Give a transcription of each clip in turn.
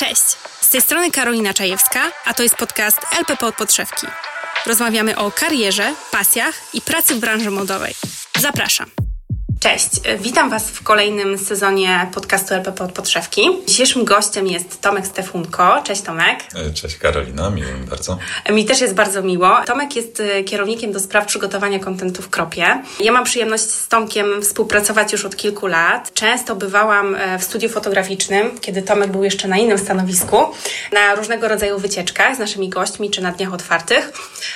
Cześć, z tej strony Karolina Czajewska, a to jest podcast LPP od podszewki. Rozmawiamy o karierze, pasjach i pracy w branży modowej. Zapraszam. Cześć, witam Was w kolejnym sezonie podcastu LPP od podszewki. Dzisiejszym gościem jest Tomek Stefunko. Cześć Tomek. E, cześć Karolina, miło mi bardzo. Mi też jest bardzo miło. Tomek jest e, kierownikiem do spraw przygotowania kontentu w Kropie. Ja mam przyjemność z Tomkiem współpracować już od kilku lat. Często bywałam e, w studiu fotograficznym, kiedy Tomek był jeszcze na innym stanowisku, na różnego rodzaju wycieczkach z naszymi gośćmi czy na dniach otwartych.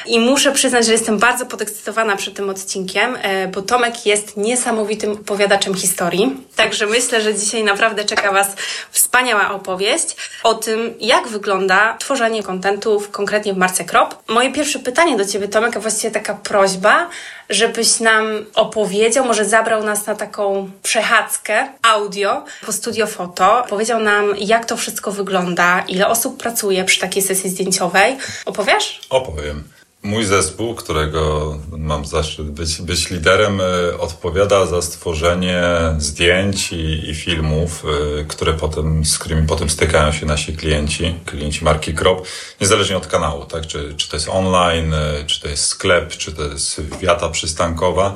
I muszę przyznać, że jestem bardzo podekscytowana przed tym odcinkiem, bo Tomek jest niesamowity niesamowitym opowiadaczem historii. Także myślę, że dzisiaj naprawdę czeka Was wspaniała opowieść o tym, jak wygląda tworzenie kontentów, konkretnie w marce Krop. Moje pierwsze pytanie do Ciebie, Tomek, a właściwie taka prośba, żebyś nam opowiedział, może zabrał nas na taką przechadzkę audio po studio foto, powiedział nam, jak to wszystko wygląda, ile osób pracuje przy takiej sesji zdjęciowej. Opowiesz? Opowiem. Mój zespół, którego mam zaszczyt być, być liderem, e, odpowiada za stworzenie zdjęć i, i, filmów, e, które potem, z którymi potem stykają się nasi klienci, klienci marki Krop, niezależnie od kanału, tak? Czy, czy to jest online, e, czy to jest sklep, czy to jest wiata przystankowa.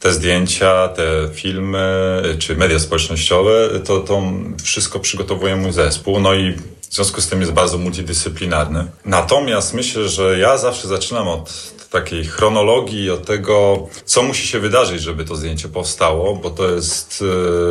Te zdjęcia, te filmy, czy media społecznościowe, to, to wszystko przygotowuje mój zespół. No i w związku z tym jest bardzo multidyscyplinarny. Natomiast myślę, że ja zawsze zaczynam od takiej chronologii, od tego, co musi się wydarzyć, żeby to zdjęcie powstało, bo to jest,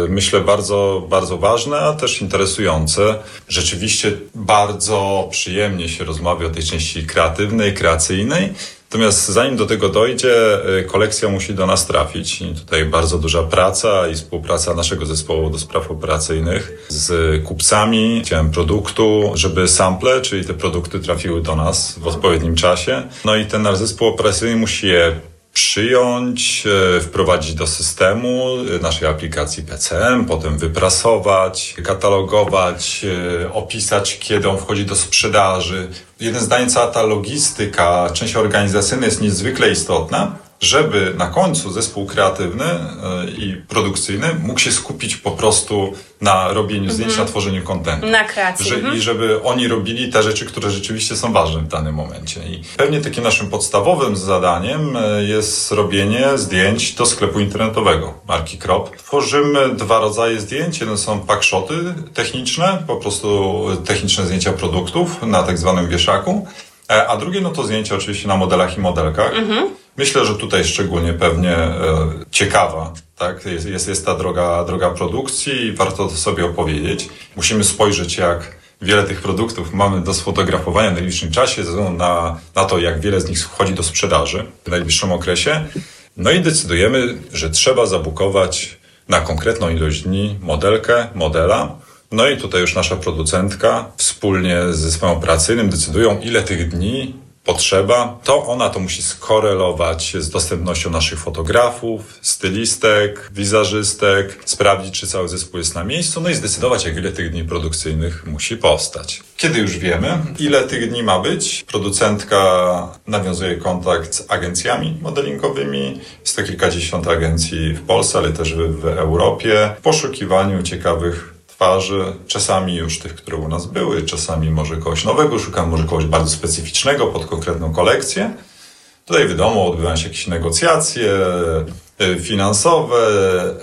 e, myślę, bardzo, bardzo ważne, a też interesujące. Rzeczywiście bardzo przyjemnie się rozmawia o tej części kreatywnej, kreacyjnej. Natomiast zanim do tego dojdzie, y, kolekcja musi do nas trafić. I tutaj bardzo duża praca i współpraca naszego zespołu do spraw operacyjnych z kupcami, działem produktu, żeby sample, czyli te produkty trafiły do nas w odpowiednim czasie. No i ten nasz zespół operacyjny musi je przyjąć, e, wprowadzić do systemu e, naszej aplikacji PCM, potem wyprasować, katalogować, e, opisać, kiedy on wchodzi do sprzedaży. Jeden zdanie, cała ta logistyka, część organizacyjna jest niezwykle istotna żeby na końcu zespół kreatywny e, i produkcyjny mógł się skupić po prostu na robieniu zdjęć, mm -hmm. na tworzeniu kontentu. Na kreacji. Że, mm -hmm. I żeby oni robili te rzeczy, które rzeczywiście są ważne w danym momencie. I pewnie takim naszym podstawowym zadaniem e, jest robienie zdjęć do sklepu internetowego marki Krop. Tworzymy dwa rodzaje zdjęć. Jeden są packshoty techniczne, po prostu techniczne zdjęcia produktów na tak zwanym wieszaku. E, a drugie no to zdjęcia oczywiście na modelach i modelkach. Mm -hmm. Myślę, że tutaj szczególnie pewnie e, ciekawa tak? Jest, jest, jest ta droga, droga produkcji i warto to sobie opowiedzieć. Musimy spojrzeć, jak wiele tych produktów mamy do sfotografowania w najbliższym czasie, ze względu na, na to, jak wiele z nich wchodzi do sprzedaży w najbliższym okresie. No i decydujemy, że trzeba zabukować na konkretną ilość dni modelkę, modela. No i tutaj już nasza producentka wspólnie z zespołem operacyjnym decydują, ile tych dni potrzeba, to ona to musi skorelować z dostępnością naszych fotografów, stylistek, wizerzystek, sprawdzić, czy cały zespół jest na miejscu, no i zdecydować, jak ile tych dni produkcyjnych musi powstać. Kiedy już wiemy, ile tych dni ma być, producentka nawiązuje kontakt z agencjami modelingowymi. Jest to kilkadziesiąt agencji w Polsce, ale też w Europie, w poszukiwaniu ciekawych twarzy, czasami już tych, które u nas były, czasami może kogoś nowego szukamy, może kogoś bardzo specyficznego pod konkretną kolekcję. Tutaj wiadomo, odbywają się jakieś negocjacje e, finansowe,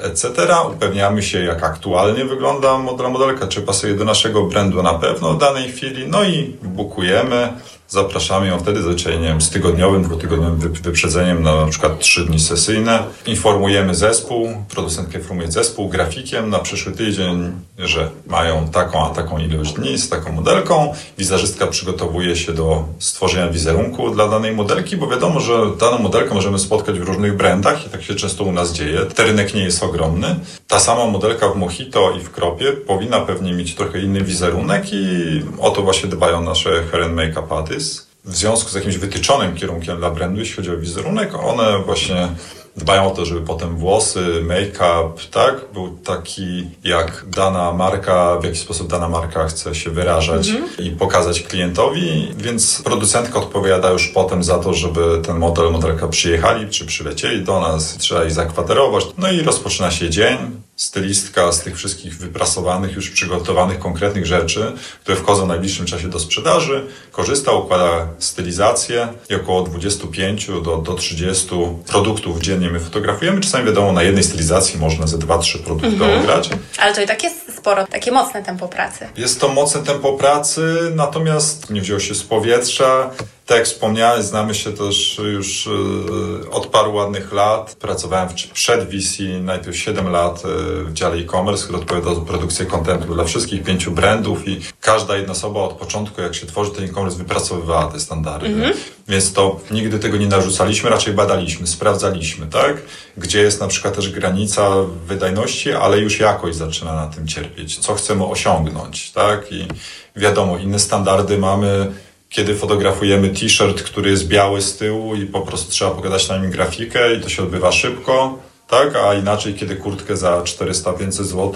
etc. Upewniamy się, jak aktualnie wygląda model modelka, czy pasuje do naszego brandu na pewno w danej chwili, no i bukujemy Zapraszamy ją wtedy zwyczajnie z tygodniowym, dwutygodniowym wyprzedzeniem na, na przykład trzy dni sesyjne. Informujemy zespół, producentkę informuje zespół grafikiem na przyszły tydzień, że mają taką a taką ilość dni z taką modelką. Wizerzystka przygotowuje się do stworzenia wizerunku dla danej modelki, bo wiadomo, że daną modelkę możemy spotkać w różnych brandach i tak się często u nas dzieje. Ten rynek nie jest ogromny. Ta sama modelka w Mojito i w Kropie powinna pewnie mieć trochę inny wizerunek i o to właśnie dbają nasze hair and make-up w związku z jakimś wytyczonym kierunkiem dla brandu, jeśli chodzi o wizerunek, one właśnie dbają o to, żeby potem włosy, make-up, tak, był taki, jak dana marka, w jaki sposób dana marka chce się wyrażać mm -hmm. i pokazać klientowi, więc producentka odpowiada już potem za to, żeby ten model, modelka przyjechali, czy przylecieli do nas, trzeba ich zakwaterować. No i rozpoczyna się dzień, stylistka z tych wszystkich wyprasowanych, już przygotowanych konkretnych rzeczy, które wchodzą w najbliższym czasie do sprzedaży, korzysta, układa stylizację i około 25 do, do 30 produktów dziennie my fotografujemy. Czasami wiadomo, na jednej stylizacji można ze 2-3 produkty mhm. ograć. Ale to i tak jest sporo, takie mocne tempo pracy. Jest to mocne tempo pracy, natomiast nie wziął się z powietrza. Tak jak wspomniałeś, znamy się też już e, od paru ładnych lat. Pracowałem przed VC najpierw 7 lat e, w dziale e-commerce, który odpowiada za produkcję kontentu dla wszystkich pięciu brandów i każda jedna osoba od początku, jak się tworzy ten e-commerce, wypracowywała te standardy. -hmm. Więc to nigdy tego nie narzucaliśmy, raczej badaliśmy, sprawdzaliśmy, tak? Gdzie jest na przykład też granica wydajności, ale już jakość zaczyna na tym cierpieć. Co chcemy osiągnąć, tak? I wiadomo, inne standardy mamy kiedy fotografujemy t-shirt, który jest biały z tyłu i po prostu trzeba pogadać na nim grafikę i to się odbywa szybko, tak? A inaczej, kiedy kurtkę za 400-500 zł,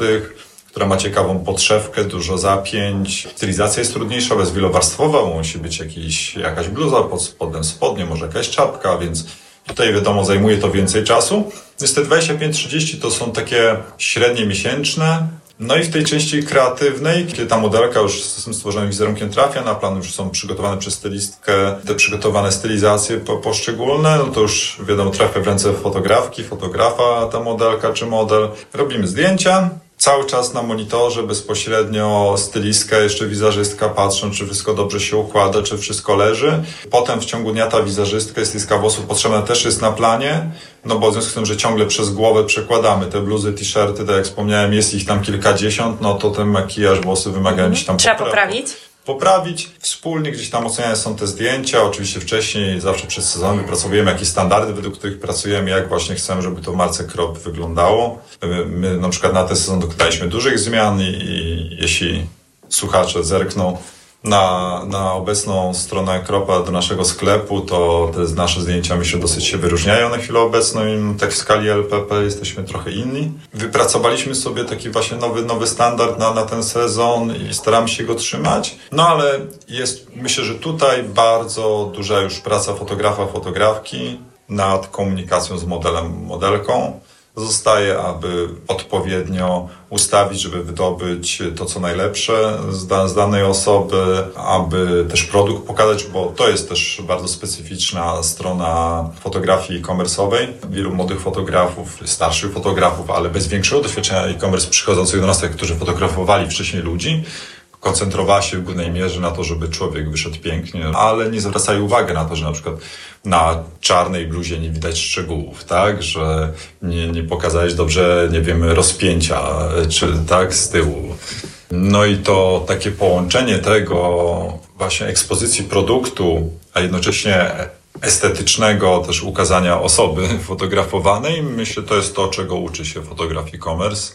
która ma ciekawą podszewkę, dużo zapięć. Stylizacja jest trudniejsza, bez wielowarstwowa, musi być jakiś, jakaś bluza pod spodem, spodnie, może jakaś czapka, więc tutaj wiadomo, zajmuje to więcej czasu. Więc te 25-30 to są takie średnie miesięczne, no i w tej części kreatywnej, kiedy ta modelka już z tym stworzonym wizerunkiem trafia na plan, już są przygotowane przez stylistkę te przygotowane stylizacje po, poszczególne, no to już wiadomo, trafia w ręce fotografki, fotografa ta modelka czy model. Robimy zdjęcia, cały czas na monitorze bezpośrednio stylistka, jeszcze wizerzystka patrzą, czy wszystko dobrze się układa, czy wszystko leży. Potem w ciągu dnia ta wizerzystka, stylistka włosów potrzebna też jest na planie, no bo w związku z tym, że ciągle przez głowę przekładamy te bluzy, t-shirty, tak jak wspomniałem, jest ich tam kilkadziesiąt, no to ten makijaż, włosy wymagają mhm. tam Trzeba poprawić poprawić. Wspólnie gdzieś tam oceniane są te zdjęcia. Oczywiście wcześniej, zawsze przez sezon wypracowujemy jakieś standardy, według których pracujemy, jak właśnie chcemy, żeby to marce Krop wyglądało. My, my na przykład na ten sezon dokonaliśmy dużych zmian i, i jeśli słuchacze zerkną na, na obecną stronę Kropa do naszego sklepu, to te nasze zdjęcia myślę dosyć się wyróżniają na chwilę obecną i tak w skali LPP jesteśmy trochę inni. Wypracowaliśmy sobie taki właśnie nowy, nowy standard na, na ten sezon i staramy się go trzymać. No ale jest, myślę, że tutaj bardzo duża już praca fotografa, fotografki nad komunikacją z modelem, modelką zostaje, aby odpowiednio ustawić, żeby wydobyć to, co najlepsze z, danej osoby, aby też produkt pokazać, bo to jest też bardzo specyficzna strona fotografii e-commerce'owej. Wielu młodych fotografów, starszych fotografów, ale bez większego doświadczenia e-commerce przychodzących do nas, którzy fotografowali wcześniej ludzi, koncentrowała się w głównej mierze na to, żeby człowiek wyszedł pięknie, ale nie zwracają uwagi na to, że na przykład na czarnej bluzie nie widać szczegółów, tak? Że nie, nie pokazałeś dobrze, nie wiem, rozpięcia, czy tak, z tyłu. No i to takie połączenie tego właśnie ekspozycji produktu, a jednocześnie estetycznego też ukazania osoby fotografowanej, myślę, to jest to, czego uczy się fotografii e-commerce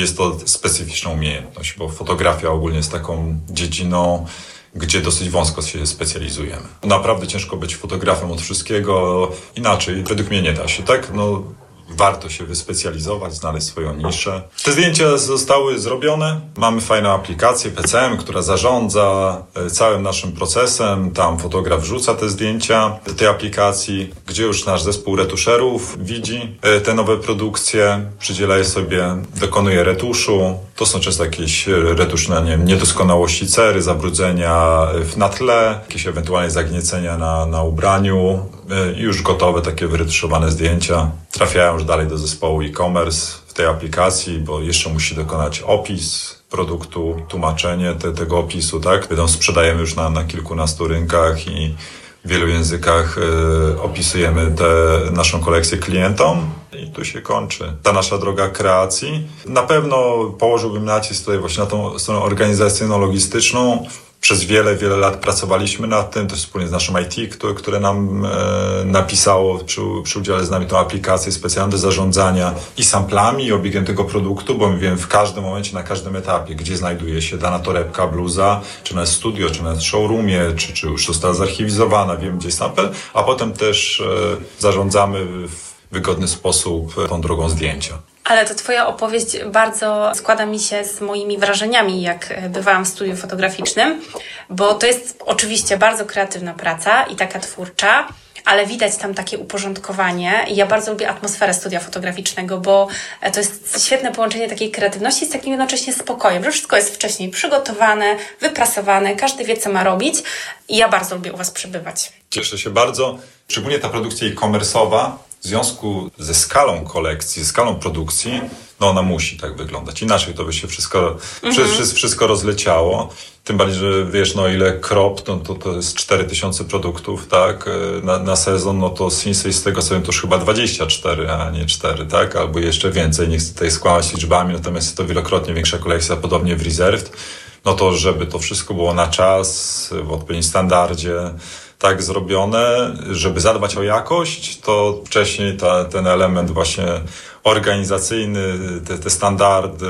jest to specyficzna umiejętność, bo fotografia ogólnie jest taką dziedziną, gdzie dosyć wąsko się specjalizujemy. Naprawdę ciężko być fotografem od wszystkiego, inaczej według mnie nie da się, tak? No, warto się wyspecjalizować, znaleźć swoją niszę. Te zdjęcia zostały zrobione. Mamy fajną aplikację PCM, która zarządza e, całym naszym procesem. Tam fotograf wrzuca te zdjęcia do tej aplikacji, gdzie już nasz zespół retuszerów widzi e, te nowe produkcje, przydziela je sobie, dokonuje retuszu. To są często jakieś retusz na nie niedoskonałości cery, zabrudzenia na tle, jakieś ewentualnie zagniecenia na, na ubraniu, E, już gotowe, takie wyretuszowane zdjęcia trafiają już dalej do zespołu e-commerce w tej aplikacji, bo jeszcze musi dokonać opis produktu, tłumaczenie te, tego opisu, tak? Wiadomo, sprzedajemy już na, na kilkunastu rynkach i w wielu językach y, opisujemy tę naszą kolekcję klientom i tu się kończy ta nasza droga kreacji. Na pewno położyłbym nacisk tutaj właśnie na tą stronę organizacyjno-logistyczną, przez wiele, wiele lat pracowaliśmy nad tym, też wspólnie z naszym IT, które, które nam e, napisało przy, przy udziale z nami tą aplikację specjalną do zarządzania i samplami, i obiegiem tego produktu, bo my wiemy w każdym momencie, na każdym etapie, gdzie znajduje się dana torebka, bluza, czy na studio, czy na showroomie, czy, czy już została zarchiwizowana, wiem gdzie jest sample, a potem też e, zarządzamy w wygodny sposób tą drogą zdjęcia. Ale to Twoja opowieść bardzo składa mi się z moimi wrażeniami, jak bywałam w studiu fotograficznym, bo to jest oczywiście bardzo kreatywna praca i taka twórcza, ale widać tam takie uporządkowanie i ja bardzo lubię atmosferę studia fotograficznego, bo e, to jest świetne połączenie takiej kreatywności z takim jednocześnie spokojem, że wszystko jest wcześniej przygotowane, wyprasowane, każdy wie, co ma robić i ja bardzo lubię u Was przebywać. Cieszę się bardzo. Szczególnie ta produkcja e-commerce'owa w związku ze skalą kolekcji, ze skalą produkcji, no ona musi tak wyglądać. Inaczej to by się wszystko, mhm. wszystko, rozleciało. Tym bardziej, że wiesz, no ile krop, no to, to jest 4000 produktów, tak, na, na sezon, no to Sinsei z tego co wiem, to już chyba 24, a nie 4, tak, albo jeszcze więcej. Nie chcę tutaj skłamać liczbami, natomiast jest to wielokrotnie większa kolekcja, podobnie w Reserved. No to, żeby to wszystko było na czas, w odpowiednim standardzie, tak zrobione, żeby zadbać o jakość, to wcześniej ta, ten element właśnie organizacyjny, te, te standardy,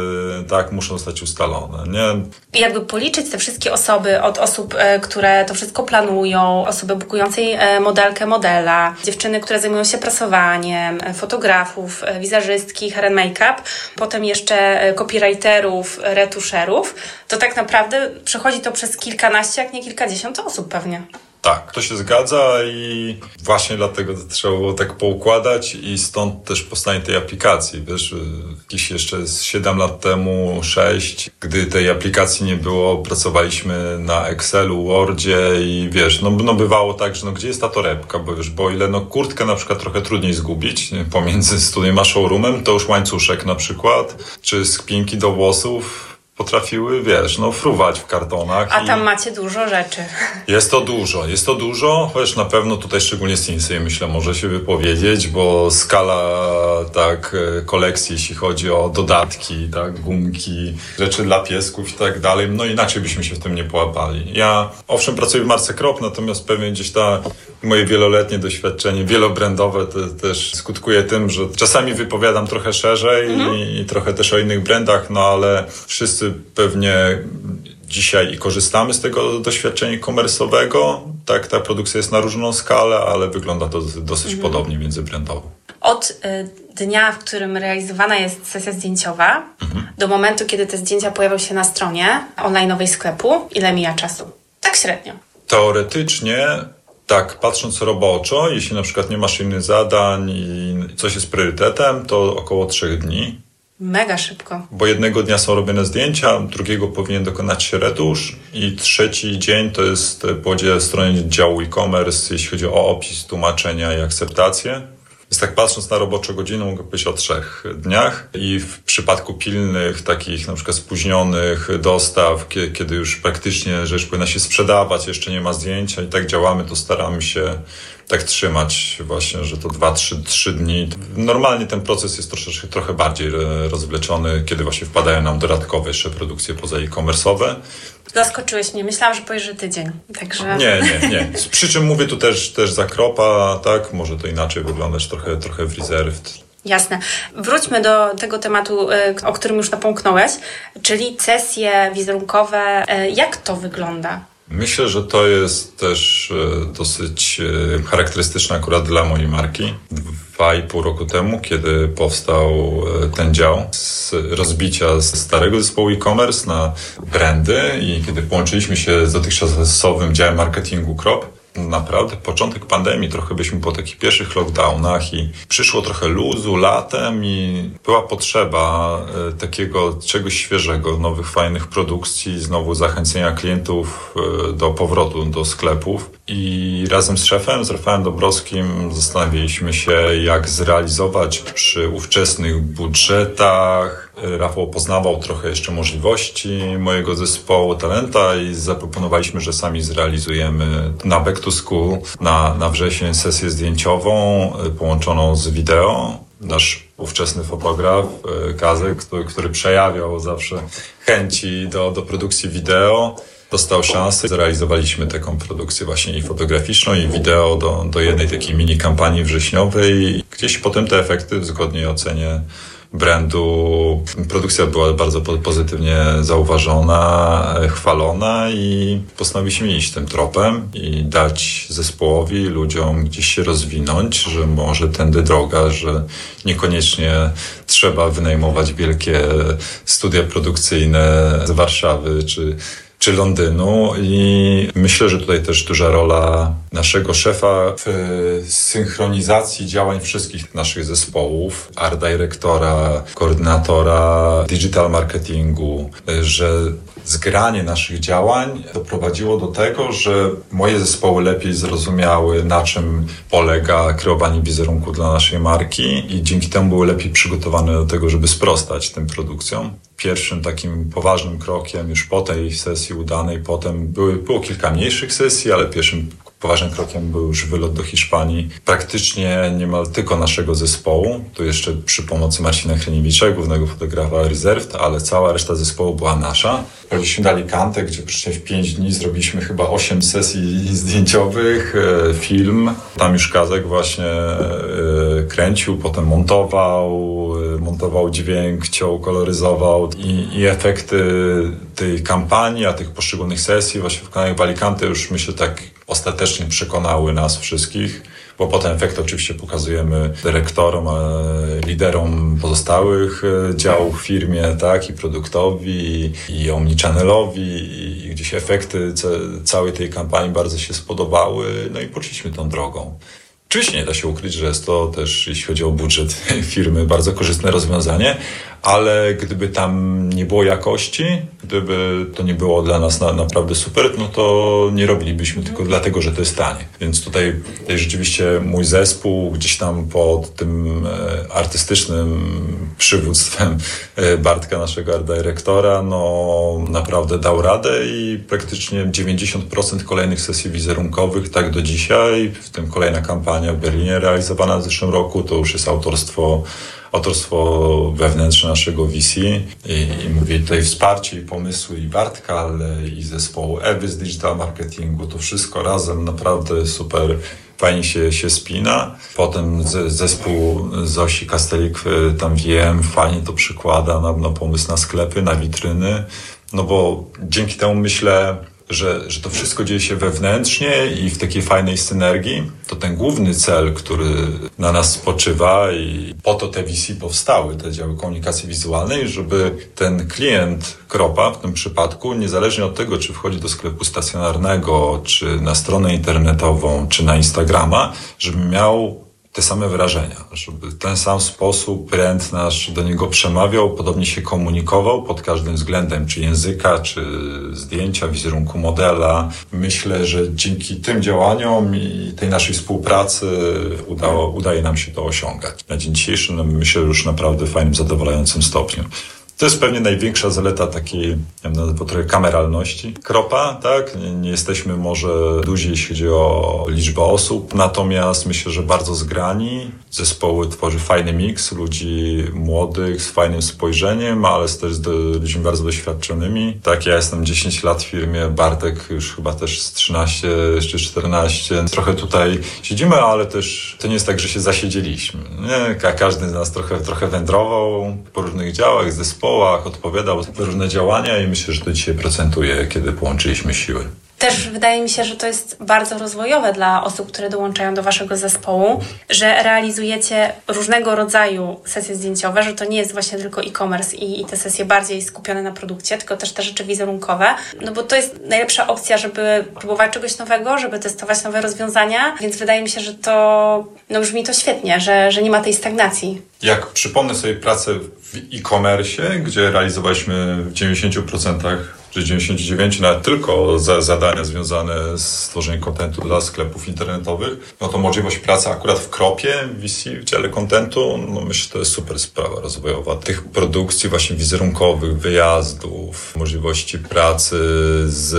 tak, muszą zostać ustalone, nie? Jakby policzyć te wszystkie osoby, od osób, e, które to wszystko planują, osoby bukującej e, modelkę modela, dziewczyny, które zajmują się prasowaniem, e, fotografów, wizerzystki, hair and make-up, potem jeszcze copywriterów, retuszerów, to tak naprawdę przechodzi to przez kilkanaście, jak nie kilkadziesiąt osób pewnie. Tak, to się zgadza i właśnie dlatego to trzeba było tak poukładać i stąd też powstanie tej aplikacji. Wiesz, jakieś jeszcze 7 lat temu, 6, gdy tej aplikacji nie było, pracowaliśmy na Excelu, Wordzie i wiesz, no, no bywało tak, że no gdzie jest ta torebka, bo wiesz, bo ile no kurtkę na przykład trochę trudniej zgubić pomiędzy studiem a showroomem, to już łańcuszek na przykład, czy spinki do włosów, potrafiły, wiesz, no fruwać w kartonach. A tam macie dużo rzeczy. Jest to dużo, jest to dużo, chociaż na pewno tutaj szczególnie Sinsei myślę może się wypowiedzieć, bo skala tak e, kolekcji, jeśli chodzi o dodatki, tak, gumki, rzeczy dla piesków i tak dalej, no inaczej byśmy się w tym nie połapali. Ja owszem pracuję w marce Krop, natomiast pewnie gdzieś ta moje wieloletnie doświadczenie wielobrandowe to też skutkuje tym, że czasami wypowiadam trochę szerzej mhm. i, i trochę też o innych brandach, no ale wszyscy pewnie dzisiaj i korzystamy z tego doświadczenia komersowego. Tak, ta produkcja jest na różną skalę, ale wygląda to dosyć mhm. podobnie międzybrandowo. Od y, dnia, w którym realizowana jest sesja zdjęciowa, mhm. do momentu, kiedy te zdjęcia pojawią się na stronie online'owej sklepu, ile mija czasu? Tak średnio. Teoretycznie tak, patrząc roboczo, jeśli na przykład nie masz innych zadań i coś jest priorytetem, to około trzech dni. Mega szybko. Bo jednego dnia są robione zdjęcia, drugiego powinien dokonać się retusz i trzeci dzień to jest po stronie działu e-commerce, jeśli chodzi o opis, tłumaczenia i akceptację. Więc tak patrząc na robocze godziny, mogę powiedzieć o trzech dniach i w przypadku pilnych, takich na przykład spóźnionych dostaw, kiedy już praktycznie rzecz powinna się sprzedawać, jeszcze nie ma zdjęcia i tak działamy, to staramy się tak trzymać właśnie, że to dwa, trzy, trzy dni. Normalnie ten proces jest troszeczkę trochę bardziej rozwleczony, kiedy właśnie wpadają nam dodatkowe jeszcze produkcje poza e-commerce'owe. Zaskoczyłeś mnie. Myślałam, że że tydzień. Także... Nie, nie, nie. Przy czym mówię tu też, też za kropa, tak? Może to inaczej wyglądać trochę, trochę w reserved. Jasne. Wróćmy do tego tematu, y, o którym już napomknąłeś, czyli sesje wizerunkowe. Y, jak to wygląda? Myślę, że to jest też e, dosyć e, charakterystyczne akurat dla mojej marki. Dwa i pół roku temu, kiedy powstał e, ten dział z rozbicia z starego zespołu e-commerce na brandy i kiedy połączyliśmy się z dotychczasowym działem marketingu Krop, naprawdę początek pandemii, trochę byliśmy po takich pierwszych lockdownach i przyszło trochę luzu latem i była potrzeba e, takiego czegoś świeżego, nowych, fajnych produkcji, znowu zachęcenia klientów e, do powrotu do sklepów. I razem z szefem, z Rafałem Dobrowskim zastanawialiśmy się, jak zrealizować przy ówczesnych budżetach, Rafał poznawał trochę jeszcze możliwości mojego zespołu talenta i zaproponowaliśmy, że sami zrealizujemy na Back to School na, na wrzesień sesję zdjęciową y, połączoną z wideo. Nasz ówczesny fotograf, y, Kazek, który, który przejawiał zawsze chęci do, do produkcji wideo, dostał szansę. Zrealizowaliśmy taką produkcję właśnie i fotograficzną, i wideo do, do jednej takiej mini kampanii wrześniowej. Gdzieś potem te efekty w zgodnej ocenie brandu. Produkcja była bardzo pozytywnie zauważona, chwalona i postanowiliśmy iść tym tropem i dać zespołowi, ludziom gdzieś się rozwinąć, że może tędy droga, że niekoniecznie trzeba wynajmować wielkie studia produkcyjne z Warszawy czy czy Londynu i myślę, że tutaj też duża rola naszego szefa w synchronizacji działań wszystkich naszych zespołów, art dyrektora, koordynatora digital marketingu, że zgranie naszych działań doprowadziło do tego, że moje zespoły lepiej zrozumiały, na czym polega kreowanie wizerunku dla naszej marki i dzięki temu były lepiej przygotowane do tego, żeby sprostać tym produkcjom. Pierwszym takim poważnym krokiem już po tej sesji udanej, potem były, było kilka mniejszych sesji, ale pierwszym poważnym krokiem był już wylot do Hiszpanii. Praktycznie niemal tylko naszego zespołu. Tu jeszcze przy pomocy Marcina Chryniewicza, głównego fotografa Reserved, ale cała reszta zespołu była nasza. Pojechaliśmy do Alicante, gdzie w 5 dni zrobiliśmy chyba 8 sesji zdjęciowych, e, film. Tam już Kazek właśnie e, kręcił, potem montował, e, montował dźwięk, ciął, koloryzował i, i efekty tej kampanii, a tych poszczególnych sesji właśnie w Alicante już myślę tak ostatecznie przekonały nas wszystkich, bo potem efekt oczywiście pokazujemy dyrektorom, liderom pozostałych e, działów w firmie, tak, i produktowi, i omnichannelowi, i gdzieś efekty całej tej kampanii bardzo się spodobały, no i poszliśmy tą drogą. Oczywiście nie da się ukryć, że jest to też, jeśli chodzi o budżet firmy, bardzo korzystne rozwiązanie, ale gdyby tam nie było jakości, gdyby to nie było dla nas na, naprawdę super, no to nie robilibyśmy tylko dlatego, że to jest tanie. Więc tutaj, tutaj rzeczywiście mój zespół gdzieś tam pod tym e, artystycznym przywództwem e, Bartka, naszego art dyrektora, no naprawdę dał radę i praktycznie 90% kolejnych sesji wizerunkowych, tak do dzisiaj, w tym kolejna kampania w Berlinie realizowana w zeszłym roku, to już jest autorstwo autorstwo wewnętrzne naszego VC i, i mówię tutaj wsparcie i pomysły i Bartka, ale i zespołu Ewy z digital marketingu, to wszystko razem naprawdę super. Fajnie się, się spina. Potem zespół Zosi Kastelik, e, tam wiem, fajnie to przykłada na, na pomysł na sklepy, na witryny, no bo dzięki temu myślę, że, że to wszystko dzieje się wewnętrznie i w takiej fajnej synergii, to ten główny cel, który na nas spoczywa i po to te VC powstały, te działy komunikacji wizualnej, żeby ten klient Kropa w tym przypadku, niezależnie od tego, czy wchodzi do sklepu stacjonarnego, czy na stronę internetową, czy na Instagrama, żeby miał te same wrażenia, żeby ten sam sposób brand nasz do niego przemawiał, podobnie się komunikował pod każdym względem, czy języka, czy zdjęcia, wizerunku modela. Myślę, że dzięki tym działaniom i tej naszej współpracy udało, udaje nam się to osiągać. Na dzień dzisiejszy no, myślę już naprawdę fajnym, zadowalającym stopniu. To jest pewnie największa zaleta takiej, ja bym trochę kameralności. Kropa, tak? Nie, nie, jesteśmy może duzi, jeśli chodzi o liczbę osób, natomiast myślę, że bardzo zgrani. Zespoły tworzy fajny miks ludzi młodych, z fajnym spojrzeniem, ale też z ludźmi bardzo doświadczonymi. Tak, ja jestem 10 lat w firmie, Bartek już chyba też z 13 jeszcze 14. Trochę tutaj siedzimy, ale też to nie jest tak, że się zasiedzieliśmy. Nie? Każdy z nas trochę, trochę wędrował po różnych działach, zespołach, zespołach, odpowiadał za różne działania i myślę, że to dzisiaj procentuje, kiedy połączyliśmy siły. Też wydaje mi się, że to jest bardzo rozwojowe dla osób, które dołączają do Waszego zespołu, że realizujecie różnego rodzaju sesje zdjęciowe, że to nie jest właśnie tylko e-commerce i, i te sesje bardziej skupione na produkcie, tylko też te rzeczy wizerunkowe, no bo to jest najlepsza opcja, żeby próbować czegoś nowego, żeby testować nowe rozwiązania, więc wydaje mi się, że to no brzmi to świetnie, że, że nie ma tej stagnacji. Jak przypomnę sobie pracę w e-commerce, gdzie realizowaliśmy w 90% czy 99 nawet tylko za zadania związane z tworzeniem kontentu dla sklepów internetowych, no to możliwość pracy akurat w kropie VC, w dziale kontentu, no myślę, że to jest super sprawa rozwojowa. Tych produkcji właśnie wizerunkowych, wyjazdów, możliwości pracy z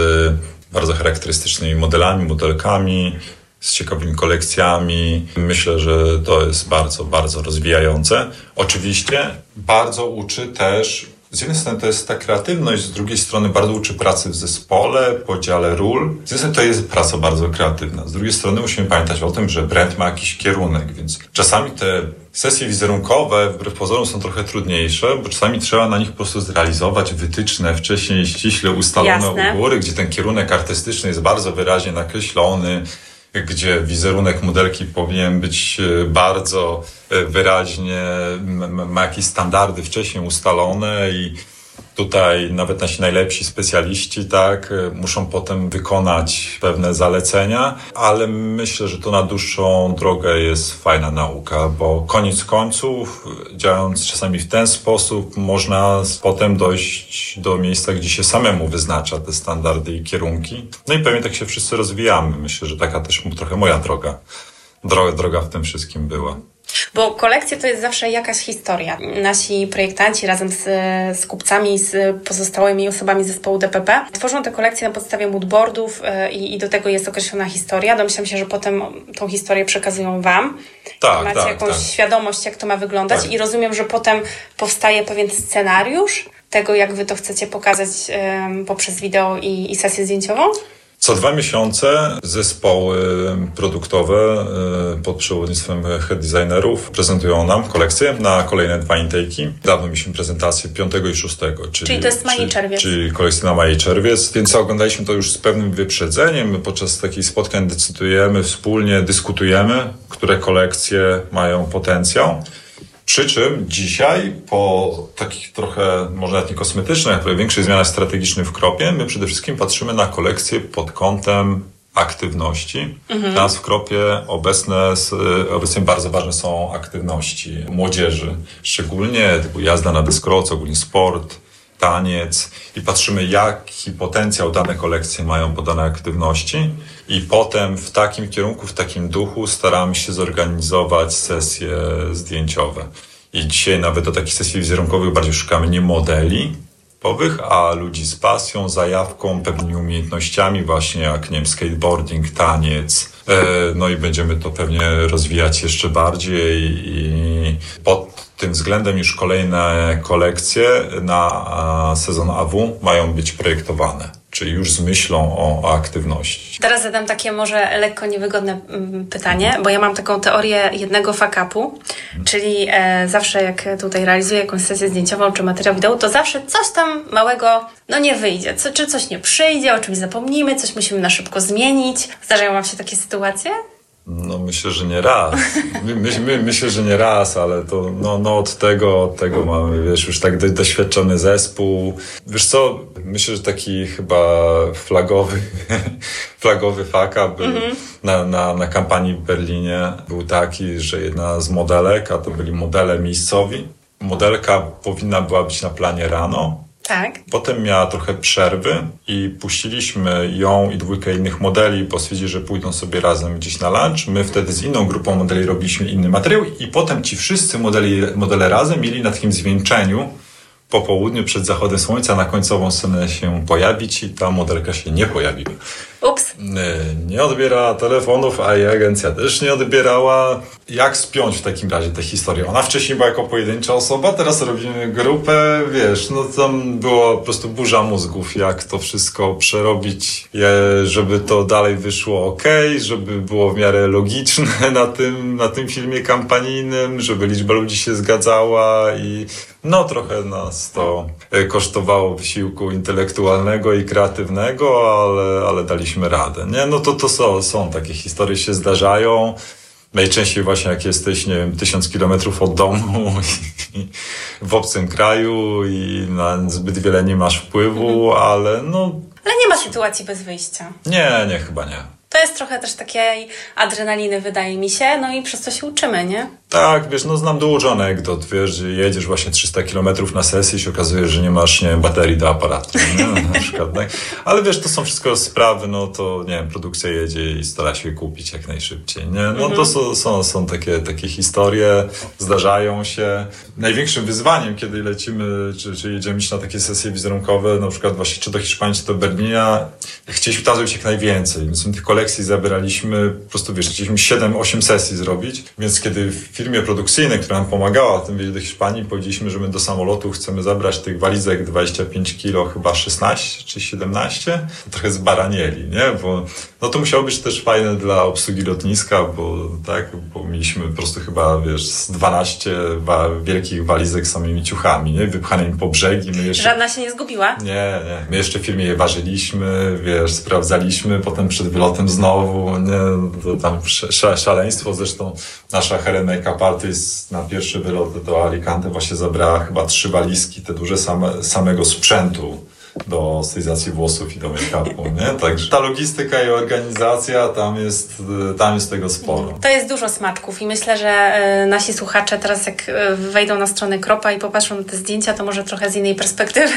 bardzo charakterystycznymi modelami, modelkami, z ciekawymi kolekcjami. Myślę, że to jest bardzo, bardzo rozwijające. Oczywiście bardzo uczy też z jednej strony to jest ta kreatywność, z drugiej strony bardzo uczy pracy w zespole, podziale ról. Z jednej strony to jest praca bardzo kreatywna, z drugiej strony musimy pamiętać o tym, że brand ma jakiś kierunek, więc czasami te sesje wizerunkowe wbrew pozorom są trochę trudniejsze, bo czasami trzeba na nich po prostu zrealizować wytyczne wcześniej ściśle ustalone Jasne. u góry, gdzie ten kierunek artystyczny jest bardzo wyraźnie nakreślony, gdzie wizerunek modelki powinien być e, bardzo e, wyraźnie, ma jakieś standardy wcześniej ustalone i Tutaj nawet nasi najlepsi specjaliści, tak, muszą potem wykonać pewne zalecenia, ale myślę, że to na dłuższą drogę jest fajna nauka, bo koniec końców, działając czasami w ten sposób, można potem dojść do miejsca, gdzie się samemu wyznacza te standardy i kierunki. No i pewnie tak się wszyscy rozwijamy. Myślę, że taka też trochę moja droga, droga, droga w tym wszystkim była. Bo kolekcja to jest zawsze jakaś historia. Nasi projektanci razem z, z kupcami i z pozostałymi osobami zespołu DPP tworzą te kolekcje na podstawie moodboardów y, i, i do tego jest określona historia. Domyślam się, że potem tą historię przekazują Wam. Tak, Macie tak, jakąś tak. świadomość, jak to ma wyglądać Tak. i rozumiem, że potem powstaje pewien scenariusz tego, jak Wy to chcecie pokazać ym, poprzez wideo i, i sesję zdjęciową? Co dwa miesiące zespoły produktowe y, pod przewodnictwem head designerów prezentują nam kolekcję na kolejne dwa intake'i. Dawno mieliśmy prezentację 5 i 6. Czyli, Czyli to jest maj i czyli- czerwiec. Czyli kolekcja na maj i czerwiec, więc oglądaliśmy to już z pewnym wyprzedzeniem. My podczas takich spotkań decydujemy wspólnie, dyskutujemy, które kolekcje mają potencjał. Przy czym dzisiaj, po takich trochę, może nawet nie kosmetycznych, ale większych zmianach strategicznych w kropie, my przede wszystkim patrzymy na kolekcję pod kątem aktywności. Dla nas w kropie obecne, obecnie bardzo ważne są aktywności młodzieży, szczególnie typu jazda na deskorolce, ogólnie sport, taniec. I patrzymy, jaki potencjał dane kolekcje mają po danej aktywności i potem w takim kierunku, w takim duchu staramy się zorganizować sesje zdjęciowe. I dzisiaj nawet do takich sesji wizerunkowych bardziej szukamy nie modeli typowych, a ludzi z pasją, zajawką, pewnymi umiejętnościami właśnie jak, nie wiem, skateboarding, taniec. E, No i będziemy to pewnie rozwijać jeszcze bardziej i pod tym względem już kolejne kolekcje na sezon AW mają być projektowane, czyli już z myślą o, aktywności. Teraz zadam takie może lekko niewygodne mm, pytanie, bo ja mam taką teorię jednego fakapu, czyli e, zawsze jak tutaj realizuję jakąś sesję zdjęciową czy materiał wideo, to zawsze coś tam małego no nie wyjdzie, co, czy coś nie przyjdzie, o czymś zapomnimy, coś musimy na szybko zmienić. Zdarzają Wam się takie sytuacje? No myślę, że nie raz. My, my, my, myślę, że nie raz, ale to no, no od tego, od tego mamy, wiesz, już tak do, doświadczony zespół. Wiesz co, myślę, że taki chyba flagowy, flagowy faka był na, na, na kampanii w Berlinie był taki, że jedna z modelek, a to byli modele miejscowi, modelka powinna była być na planie rano, Tak. Potem miała trochę przerwy i puściliśmy ją i dwójkę innych modeli, bo stwierdzili, że pójdą sobie razem gdzieś na lunch. My wtedy z inną grupą modeli robiliśmy inny materiał i potem ci wszyscy modeli, modele razem mieli na takim zwieńczeniu po południu przed zachodem słońca na końcową scenę się pojawić i ta modelka się nie pojawiła. Ups. Nie, Nie odbiera telefonów, a i agencja też nie odbierała. Jak spiąć w takim razie tę historię? Ona wcześniej była jako pojedyncza osoba, teraz robimy grupę, wiesz, no tam było po prostu burza mózgów, jak to wszystko przerobić, żeby to dalej wyszło ok, żeby było w miarę logiczne na tym, na tym filmie kampanijnym, żeby liczba ludzi się zgadzała i no trochę nas to e, kosztowało wysiłku intelektualnego i kreatywnego, ale, ale daliśmy radę. Nie, no to, to są, są takie historie, się zdarzają. Najczęściej właśnie jak jesteś, nie wiem, tysiąc kilometrów od domu i w obcym kraju i na zbyt wiele nie masz wpływu, ale no Ale nie ma sytuacji bez wyjścia. nie, nie, chyba nie. To jest trochę też takiej adrenaliny, wydaje mi się, no i przez to się uczymy, nie? Tak, wiesz, no znam dużo anegdot, wiesz, jedziesz właśnie 300 kilometrów na sesję i się okazuje, że nie masz, nie wiem, baterii do aparatu, nie? na przykład, tak? Ale wiesz, to są wszystko sprawy, no to, nie wiem, produkcja jedzie i stara się kupić jak najszybciej, nie? No to są, są, są takie, takie historie, zdarzają się. Największym wyzwaniem, kiedy lecimy, czy, czy jedziemy na takie sesje wizerunkowe, na przykład właśnie czy do Hiszpanii, czy do Berlina, chcieliśmy zrobić jak najwięcej, więc my tych kolekcji zabieraliśmy, po prostu wiesz, chcieliśmy 7-8 sesji zrobić, więc kiedy firmie produkcyjnej, która nam pomagała w tym wyjeździe do Hiszpanii, powiedzieliśmy, że my do samolotu chcemy zabrać tych walizek 25 kilo, chyba 16 czy 17, to trochę zbaranieli, nie? Bo no to musiało być też fajne dla obsługi lotniska, bo tak, bo mieliśmy po prostu chyba, wiesz, z 12 wa- wielkich walizek z samymi ciuchami, nie? Wypchanymi po brzegi, my jeszcze... Żadna się nie zgubiła. Nie, nie. My jeszcze w firmie je ważyliśmy, wiesz, sprawdzaliśmy, potem przed wylotem znowu, nie, to tam sz- sz- szaleństwo. Zresztą nasza Make-up artist na pierwszy wylot do Alicante właśnie zabrała chyba trzy walizki, te duże same, samego sprzętu do stylizacji włosów i do make-upu, nie? Także ta logistyka i organizacja, tam jest, tam jest tego sporo. To jest dużo smaczków i myślę, że e, nasi słuchacze teraz jak e, wejdą na stronę Kropa i popatrzą na te zdjęcia, to może trochę z innej perspektywy,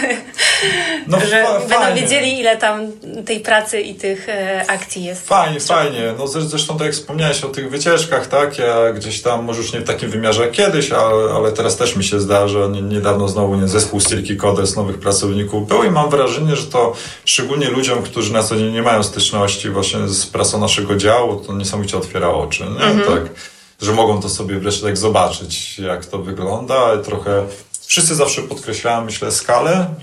no, że fa- będą fajnie. wiedzieli, ile tam tej pracy i tych e, akcji jest. Fajnie, fajnie. No zresztą tak jak wspomniałeś o tych wycieczkach, tak? Ja gdzieś tam, może już nie w takim wymiarze jak kiedyś, ale, ale teraz też mi się zdarza. Niedawno znowu nie, zespół Stilki Codes nowych pracowników był i mam wrażenie, że to szczególnie ludziom, którzy na co dzień nie mają styczności właśnie z prasą naszego działu, to niesamowicie otwiera oczy. Mhm. Tak, że mogą to sobie wreszcie tak zobaczyć, jak to wygląda. Trochę wszyscy zawsze podkreślają, myślę, skalę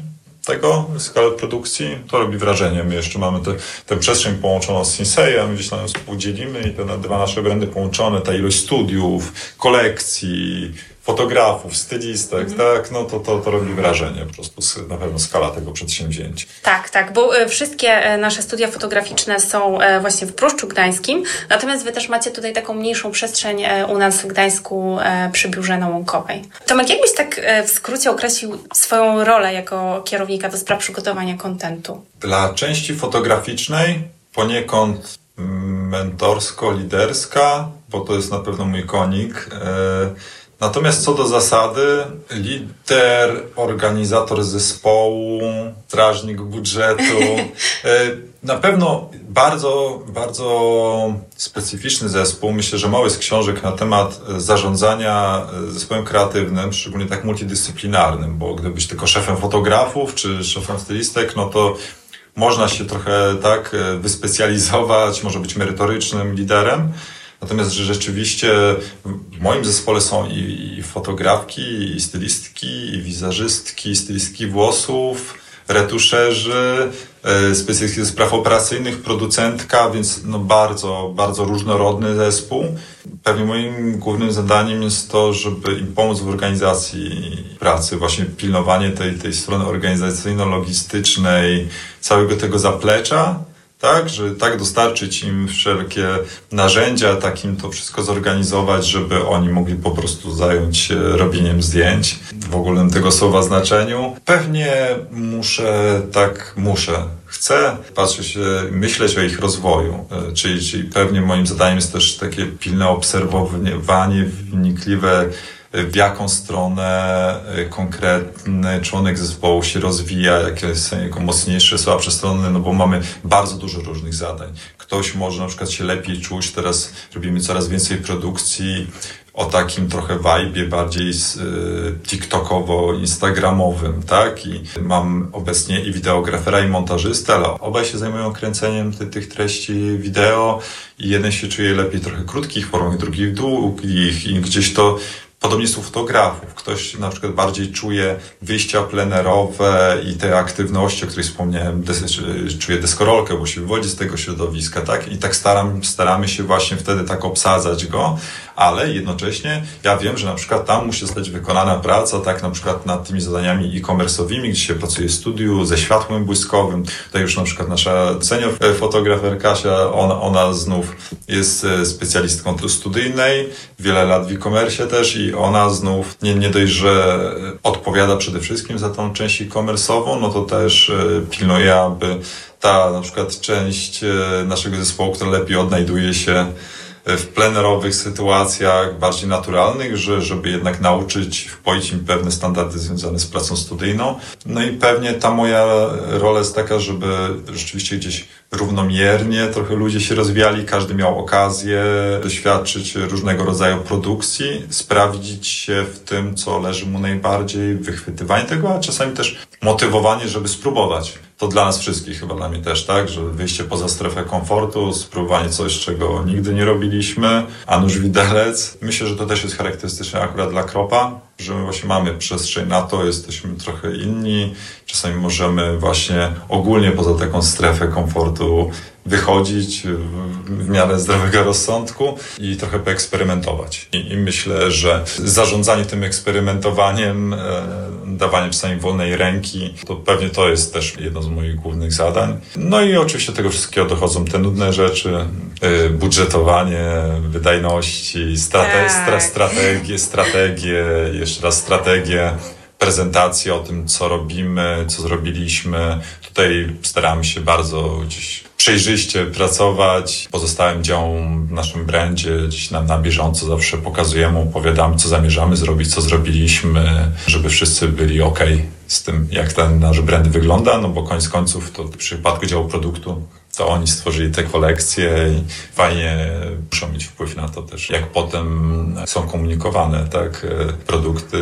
tego, skalę produkcji, to robi wrażenie. My jeszcze mamy tę przestrzeń połączoną z Sinsejem, gdzieś tam ją współdzielimy i te dwa nasze brandy połączone, ta ilość studiów, kolekcji, fotografów, stylistek, mm. tak, no to, to, to robi wrażenie po prostu na pewno skala tego przedsięwzięcia. Tak, tak, bo e, wszystkie e, nasze studia fotograficzne są e, właśnie w Pruszczu Gdańskim, natomiast Wy też macie tutaj taką mniejszą przestrzeń u nas w Gdańsku przy biurze Nałąkowej. Tomek, jakbyś tak w skrócie określił swoją rolę jako kierownika do spraw przygotowania kontentu? Dla części fotograficznej poniekąd mentorsko-liderska, bo to jest na pewno mój konik. Natomiast co do zasady, lider, organizator zespołu, strażnik budżetu, e, na pewno bardzo, bardzo specyficzny zespół. Myślę, że mało jest książek na temat zarządzania e, zespołem kreatywnym, szczególnie tak multidyscyplinarnym, bo gdybyś tylko szefem fotografów czy szefem stylistek, no to można się trochę tak e, wyspecjalizować, może być merytorycznym liderem. Natomiast, że rzeczywiście w moim zespole są i, i fotografki, i stylistki, i wizerzystki, stylistki włosów, retuszerzy, e, specjalistki do spraw operacyjnych, producentka, więc no bardzo, bardzo różnorodny zespół. Pewnie moim głównym zadaniem jest to, żeby im pomóc w organizacji pracy, właśnie pilnowanie tej, tej strony organizacyjno-logistycznej, całego tego zaplecza, tak, że tak dostarczyć im wszelkie narzędzia, tak im to wszystko zorganizować, żeby oni mogli po prostu zająć się robieniem zdjęć w ogólnym tego słowa znaczeniu. Pewnie muszę, tak muszę, chcę patrzeć, myśleć o ich rozwoju, e, czyli, czyli pewnie moim zadaniem jest też takie pilne obserwowanie, wnikliwe w jaką stronę y, konkretny członek zespołu się rozwija, jakie są jego mocniejsze, słabsze strony, no bo mamy bardzo dużo różnych zadań. Ktoś może na przykład się lepiej czuć, teraz robimy coraz więcej produkcji o takim trochę wajbie bardziej y, TikTokowo-instagramowym, tak? I mam obecnie i wideografera, i montażystę, ale obaj się zajmują kręceniem ty, tych treści wideo i jeden się czuje lepiej trochę krótkich formach, drugi długich i gdzieś to Podobnie u fotografów. Ktoś na przykład bardziej czuje wyjścia plenerowe i te aktywności, o których wspomniałem, czuje deskorolkę, bo się wywodzi z tego środowiska, tak? I tak staram, staramy się właśnie wtedy tak obsadzać go, ale jednocześnie ja wiem, że na przykład tam musi zostać wykonana praca, tak na przykład nad tymi zadaniami e-commerce'owymi, gdzie się pracuje w studiu ze światłem błyskowym. Tutaj już na przykład nasza senior fotografer Kasia, ona, ona znów jest e, specjalistką studyjnej, wiele lat w e-commerce też i ona znów nie, nie dość, że odpowiada przede wszystkim za tą część e-commerce'ową, no to też e, pilnuje, aby ta na przykład część e, naszego zespołu, która lepiej odnajduje się w plenerowych sytuacjach bardziej naturalnych, że, żeby jednak nauczyć, wpoić im pewne standardy związane z pracą studyjną. No i pewnie ta moja rola jest taka, żeby rzeczywiście gdzieś równomiernie trochę ludzie się rozwijali, każdy miał okazję doświadczyć różnego rodzaju produkcji, sprawdzić się w tym, co leży mu najbardziej, wychwytywanie tego, a czasami też motywowanie, żeby spróbować. To dla nas wszystkich, chyba dla mnie też, tak, że wyjście poza strefę komfortu, spróbowanie coś, czego nigdy nie robiliśmy, a nuż widelec. Myślę, że to też jest charakterystyczne akurat dla Kropa, że właśnie mamy przestrzeń na to, jesteśmy trochę inni. Czasami możemy właśnie ogólnie poza taką strefę komfortu wychodzić w miarę zdrowego rozsądku i trochę poeksperymentować. I, I, myślę, że zarządzanie tym eksperymentowaniem, e, dawanie czasami wolnej ręki, to pewnie to jest też jedno z moich głównych zadań. No i oczywiście tego wszystkiego dochodzą te nudne rzeczy, e, budżetowanie, wydajności, strate, tak. stra, strategie, strategie, jeszcze raz strategie prezentacje o tym, co robimy, co zrobiliśmy. Tutaj staramy się bardzo gdzieś przejrzyście pracować. Pozostałym działom w naszym brandzie gdzieś na, na bieżąco zawsze pokazujemy, opowiadamy, co zamierzamy zrobić, co zrobiliśmy, żeby wszyscy byli ok z tym, jak ten nasz brand wygląda, no bo koniec końców to w przypadku działu produktu to oni stworzyli te kolekcje i fajnie muszą mieć wpływ na to też, jak potem są komunikowane, tak, produkty,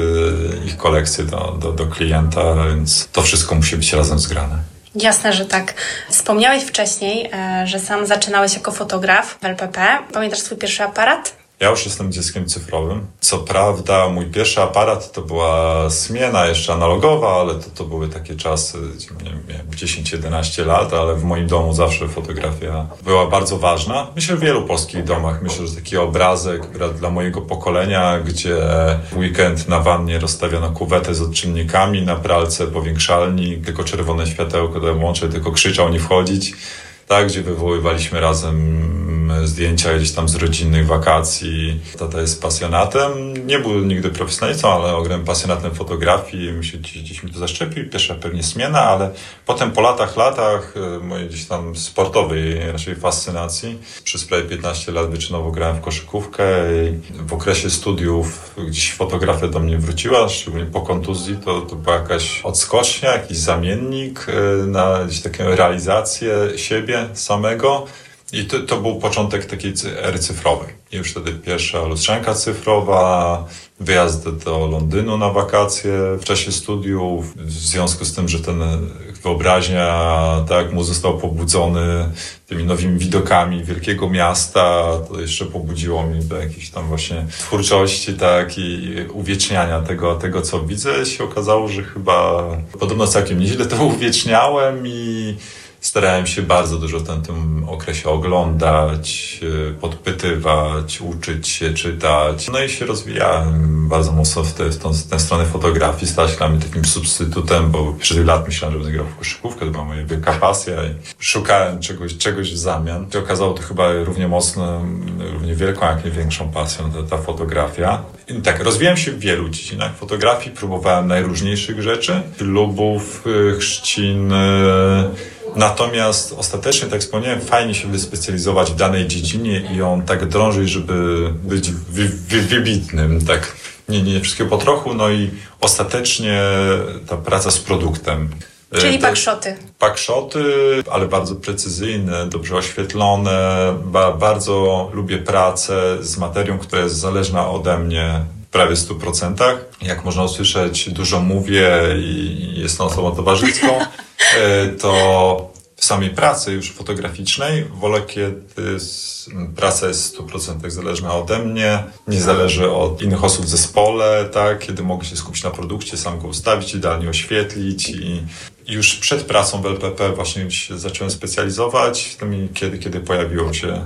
ich kolekcje do, do, do klienta, więc to wszystko musi być razem zgrane. Jasne, że tak. Wspomniałeś wcześniej, e, że sam zaczynałeś jako fotograf w LPP. Pamiętasz swój pierwszy aparat? Ja już jestem dzieckiem cyfrowym. Co prawda, mój pierwszy aparat to była smiena jeszcze analogowa, ale to, to były takie czasy, nie wiem, 10-11 lat, ale w moim domu zawsze fotografia była bardzo ważna. Myślę, w wielu polskich domach. Myślę, że taki obrazek dla mojego pokolenia, gdzie w weekend na wannie rozstawiono kuwetę z odczynnikami, na pralce powiększalnik, tylko czerwone światełko do łącze, tylko krzyczał nie wchodzić tak, gdzie wywoływaliśmy razem zdjęcia gdzieś tam z rodzinnych wakacji. Tata jest pasjonatem, nie był nigdy profesjonalistą, ale ogromnym pasjonatem fotografii. Mi się gdzieś mi to zaszczepił, pierwsza pewnie zmiana, ale potem po latach, latach e, mojej gdzieś tam sportowej raczej fascynacji. Przez prawie 15 lat wyczynowo grałem w koszykówkę i w okresie studiów gdzieś fotografia do mnie wróciła, szczególnie po kontuzji, to, to była jakaś odskocznia, jakiś zamiennik e, na gdzieś taką realizację siebie samego. I to, to był początek takiej ery cyfrowej. I już wtedy pierwsza lustrzanka cyfrowa, wyjazd do Londynu na wakacje w czasie studiów, w związku z tym, że ten wyobraźnia, tak, mu został pobudzony tymi nowymi widokami wielkiego miasta, to jeszcze pobudziło mnie do jakiejś tam właśnie twórczości, tak, i uwieczniania tego, tego co widzę. się okazało, że chyba podobno całkiem nieźle to uwieczniałem i starałem się bardzo dużo w tym okresie oglądać, e, podpytywać, uczyć się, czytać. No i się rozwijałem bardzo mocno w, te, w, tą, w tę stronę fotografii. Stała się dla mnie takim substytutem, bo przez wiele lat myślałem, że będę grał w koszykówkę, to była moja wielka pasja i szukałem czegoś, czegoś w zamian. I okazało to chyba równie mocno, równie wielką, jak i większą pasją ta, ta fotografia. I tak, rozwijałem się w wielu dziedzinach fotografii, próbowałem najróżniejszych rzeczy, ślubów, e, chrzcin, Natomiast ostatecznie, tak jak wspomniałem, fajnie się wyspecjalizować w danej dziedzinie i ją tak drążyć, żeby być wy, wy, wybitnym, tak nie, nie wszystkiego po trochu, no i ostatecznie ta praca z produktem. Czyli pakszoty. Pakszoty, ale bardzo precyzyjne, dobrze oświetlone. Ba, bardzo lubię pracę z materią, która jest zależna ode mnie w prawie 100%. Jak można usłyszeć, dużo mówię i jestem osobą towarzyską. E, to w samej pracy już fotograficznej wolę, kiedy praca jest w 100% zależna ode mnie, nie zależy od innych osób w zespole, tak, kiedy mogę się skupić na produkcie, sam go ustawić, idealnie oświetlić i już przed pracą w LPP właśnie się zacząłem specjalizować, kiedy, kiedy pojawiło się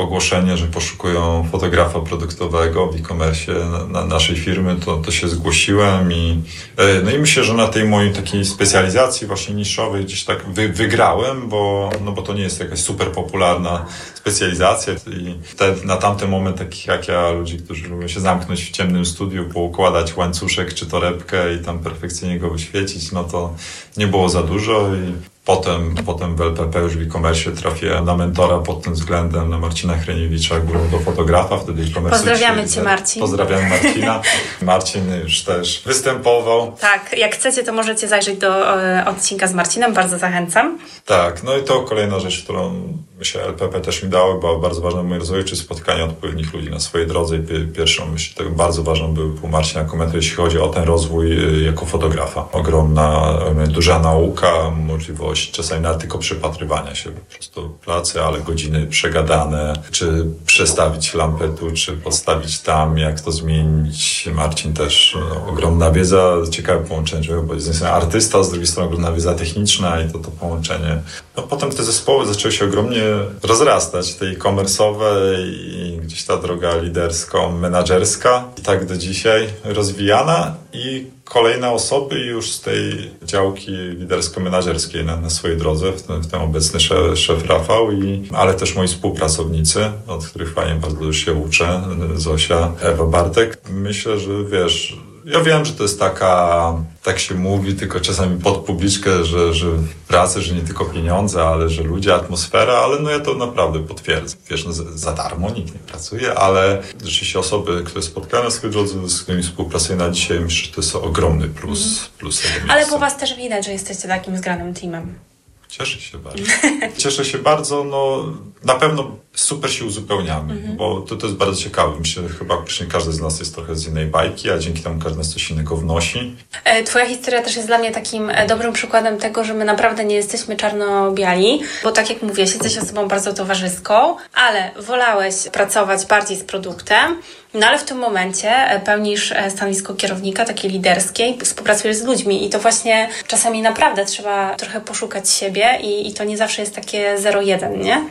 ogłoszenie, że poszukują fotografa produktowego w e-commerce na, na, naszej firmy, to, to się zgłosiłem i e, no i myślę, że na tej mojej takiej specjalizacji właśnie niszowej gdzieś tak wy, wygrałem, bo, no bo to nie jest jakaś super popularna specjalizacja i te, na tamten moment takich jak ja, ludzi, którzy lubią się zamknąć w ciemnym studiu, poukładać łańcuszek czy torebkę i tam perfekcyjnie go wyświecić, no to nie było za dużo i Potem, potem w LPP już w e-commerce trafię na mentora pod tym względem, na Marcina Hreniewicza, górą do fotografa, wtedy e-commerce. Pozdrawiamy Cię Marcin. Pozdrawiam Marcina. Marcin już też występował. Tak, jak chcecie, to możecie zajrzeć do e, odcinka z Marcinem, bardzo zachęcam. Tak, no i to kolejna rzecz, którą myślę, LPP też mi dało, była bardzo ważna w moim rozwoju, czy spotkanie odpowiednich ludzi na swojej drodze. I pierwszą, myślę, tak bardzo ważną był, był Marcin Komentar, jeśli chodzi o ten rozwój y, jako fotografa. Ogromna, duża nauka, możliwość czasami nawet tylko przypatrywania się po prostu pracy, ale godziny przegadane, czy przestawić lampę tu, czy postawić tam, jak to zmienić. Marcin też no, ogromna wiedza, ciekawe połączenie, bo z jednej artysta, z drugiej strony ogromna wiedza techniczna i to, to połączenie. No potem te zespoły zaczęły się ogromnie rozrastać, te e-commerce'owe i gdzieś ta droga lidersko-menadżerska i tak do dzisiaj rozwijana i kolejne osoby już z tej działki lidersko-menadżerskiej na, na swojej drodze, w tym, w tym obecny szef, szef Rafał, i, ale też moi współpracownicy, od których fajnie bardzo się uczę, Zosia, Ewa Bartek. Myślę, że wiesz, ja wiem, że to jest taka, tak się mówi, tylko czasami pod publiczkę, że, że pracy, że nie tylko pieniądze, ale że ludzie, atmosfera, ale no ja to naprawdę potwierdzam. Wiesz, no za darmo nikt nie pracuje, ale rzeczywiście osoby, które spotkałem drodze, z którymi współpracuję na dzisiaj, myślę, że to jest ogromny plus, mhm. plus. Ale po was też widać, że jesteście takim zgranym teamem. Cieszę się bardzo. Cieszę się bardzo, no na pewno super się uzupełniamy, mhm. bo to, to jest bardzo ciekawe. Myślę, że chyba każdy z nas jest trochę z innej bajki, a dzięki temu każdy nas coś innego wnosi. E, twoja historia też jest dla mnie takim e, dobrym przykładem tego, że my naprawdę nie jesteśmy czarno-biali, bo tak jak mówię, jesteś osobą bardzo towarzyską, ale wolałeś pracować bardziej z produktem, no ale w tym momencie e, pełnisz stanowisko kierownika, takie liderskie i współpracujesz z ludźmi i to właśnie czasami naprawdę trzeba trochę poszukać siebie i, i to nie zawsze jest takie zero-jeden, nie?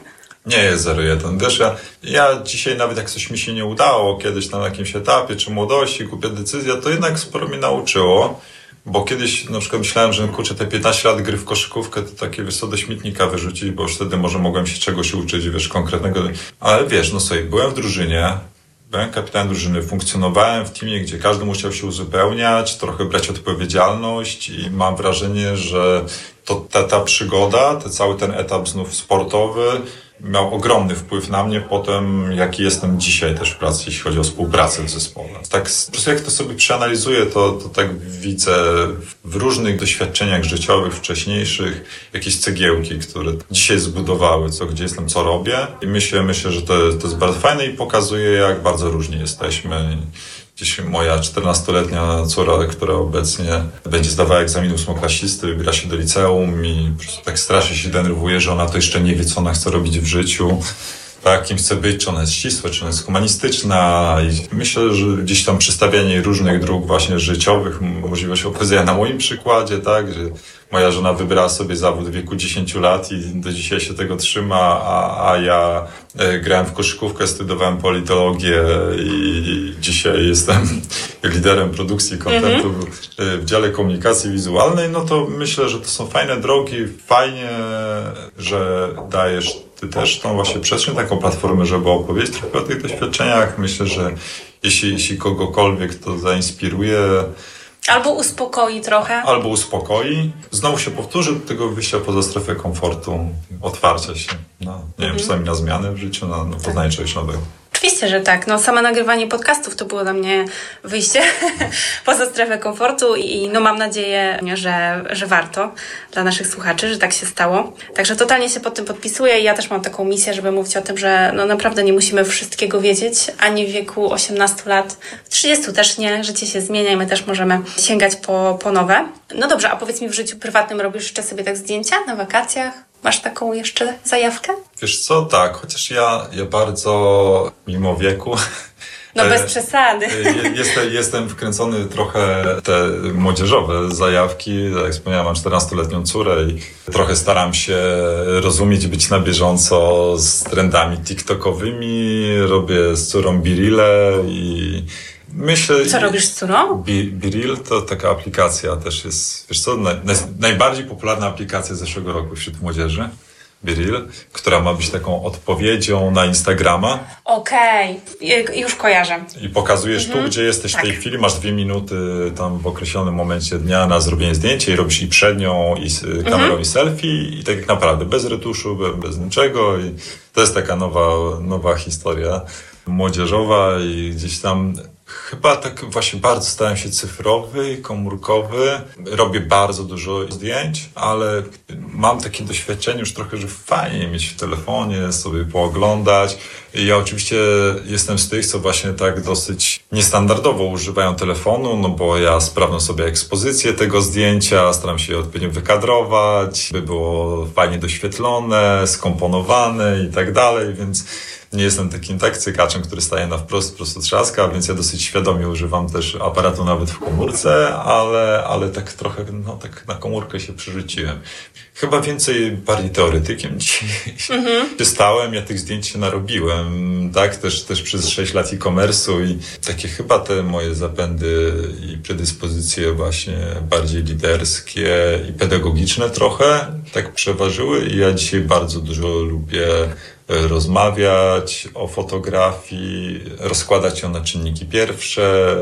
Nie jest 0,1. Wiesz, ja, ja dzisiaj nawet jak coś mi się nie udało kiedyś na jakimś etapie, czy młodości, kupię decyzję, to jednak sporo mi nauczyło. Bo kiedyś na przykład myślałem, że kurczę, te 15 lat gry w koszykówkę to takie wiesz do śmietnika wyrzucić, bo już wtedy może mogłem się czegoś uczyć, wiesz, konkretnego. Ale wiesz, no sobie, byłem w drużynie, byłem kapitanem drużyny, funkcjonowałem w teamie, gdzie każdy musiał się uzupełniać, trochę brać odpowiedzialność i mam wrażenie, że to ta, ta przygoda, ten cały ten etap znów sportowy, miał ogromny wpływ na mnie potem, jaki jestem dzisiaj też w pracy, jeśli chodzi o współpracę w zespole. Tak, po prostu jak to sobie przeanalizuję, to, to tak widzę w różnych doświadczeniach życiowych, wcześniejszych, jakieś cegiełki, które dzisiaj zbudowały, co, gdzie jestem, co robię. I myślę, myślę, że to, to jest bardzo fajne i pokazuje, jak bardzo różni jesteśmy gdzieś moja 14-letnia córa, która obecnie będzie zdawała egzamin ósmoklasisty, wybiera się do liceum i tak strasznie się denerwuje, że ona to jeszcze nie wie, co ona chce robić w życiu. Tak, kim chce być, czy ona jest ścisła, czy ona jest humanistyczna. I myślę, że gdzieś tam przedstawianie różnych dróg właśnie życiowych, możliwość opowiedzenia na moim przykładzie, tak, że moja żona wybrała sobie zawód w wieku 10 lat i do dzisiaj się tego trzyma, a, a ja e, grałem w koszykówkę, studiowałem politologię i dzisiaj jestem liderem produkcji kontentu mm -hmm. w dziale komunikacji wizualnej, no to myślę, że to są fajne drogi, fajnie, że dajesz ty też tą właśnie przestrzeń, taką platformę, żeby opowiedzieć trochę o tych doświadczeniach. Myślę, że jeśli, jeśli kogokolwiek to zainspiruje, Albo uspokoi trochę. Albo uspokoi. Znowu się powtórzy do tego wyjścia poza strefę komfortu, otwarcia się na, nie wiem, mhm. czasami na zmiany w życiu, na, na poznanie tak. czegoś nowego. Oczywiście, że tak. No, same nagrywanie podcastów to było dla mnie wyjście poza strefę komfortu i no mam nadzieję, że, że warto dla naszych słuchaczy, że tak się stało. Także totalnie się pod tym podpisuję i ja też mam taką misję, żeby mówić o tym, że no naprawdę nie musimy wszystkiego wiedzieć, ani w wieku 18 lat, 30 też nie, życie się zmienia i my też możemy sięgać po, po nowe. No dobrze, a powiedz mi w życiu prywatnym robisz jeszcze sobie tak zdjęcia na wakacjach? Masz taką jeszcze zajawkę? Wiesz co, tak, chociaż ja, ja bardzo mimo wieku no bez e, przesady. Jestem, jestem wkręcony trochę te młodzieżowe zajawki. Jak wspomniałem, mam 14-letnią córę i trochę staram się rozumieć, być na bieżąco z trendami TikTokowymi. Robię z córą Birile i Myślę, Co robisz z córą? Biril to taka aplikacja też jest, wiesz co, naj, najbardziej popularna aplikacja zeszłego roku wśród młodzieży. Biril, która ma być taką odpowiedzią na Instagrama. Okej, okay. już kojarzę. I pokazujesz mhm. tu, gdzie jesteś tak. w tej chwili, masz dwie minuty tam w określonym momencie dnia na zrobienie zdjęcia i robisz i przednią, i z kamerą, mhm. i selfie i tak jak naprawdę bez retuszu, bez, bez niczego i to jest taka nowa, nowa historia młodzieżowa i gdzieś tam Chyba tak właśnie bardzo stałem się cyfrowy, komórkowy. Robię bardzo dużo zdjęć, ale mam takie doświadczenie już trochę, że fajnie mieć w telefonie, sobie pooglądać. I ja oczywiście jestem z tych, co właśnie tak dosyć niestandardowo używają telefonu, no bo ja sprawdzam sobie ekspozycję tego zdjęcia, staram się je odpowiednio wykadrować, by było fajnie doświetlone, skomponowane i tak dalej, więc nie jestem takim tak cykaczem, który staje na wprost, prosto trzaska, więc ja dosyć świadomie używam też aparatu nawet w komórce, ale, ale tak trochę, no tak na komórkę się przerzuciłem. Chyba więcej bardziej teoretykiem dzisiaj mhm. stałem, ja tych zdjęć się narobiłem, tak, też, też przez 6 lat e-commerce'u i takie chyba te moje zapędy i predyspozycje właśnie bardziej liderskie i pedagogiczne trochę tak przeważyły i ja dzisiaj bardzo dużo lubię rozmawiać o fotografii, rozkładać ją na czynniki pierwsze,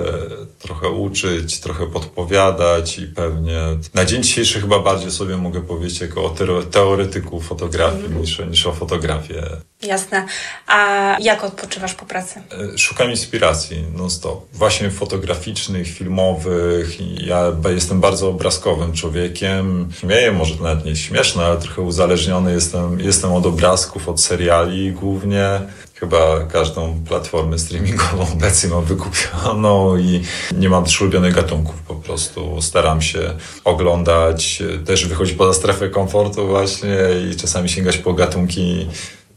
trochę uczyć, trochę podpowiadać i pewnie na dzień dzisiejszy chyba bardziej sobie mogę powiedzieć jako o teoretyku fotografii mm. niż, niż o fotografię. Jasne. A jak odpoczywasz po pracy? E, szukam inspiracji non-stop. Właśnie fotograficznych, filmowych. Ja jestem bardzo obrazkowym człowiekiem. Śmieję, może nawet nie śmieszne, ale trochę uzależniony jestem, jestem od obrazków, od seriali głównie. Chyba każdą platformę streamingową obecnie mam wykupioną i nie mam też ulubionych gatunków po prostu. Staram się oglądać, też wychodzić poza strefę komfortu właśnie i czasami sięgać po gatunki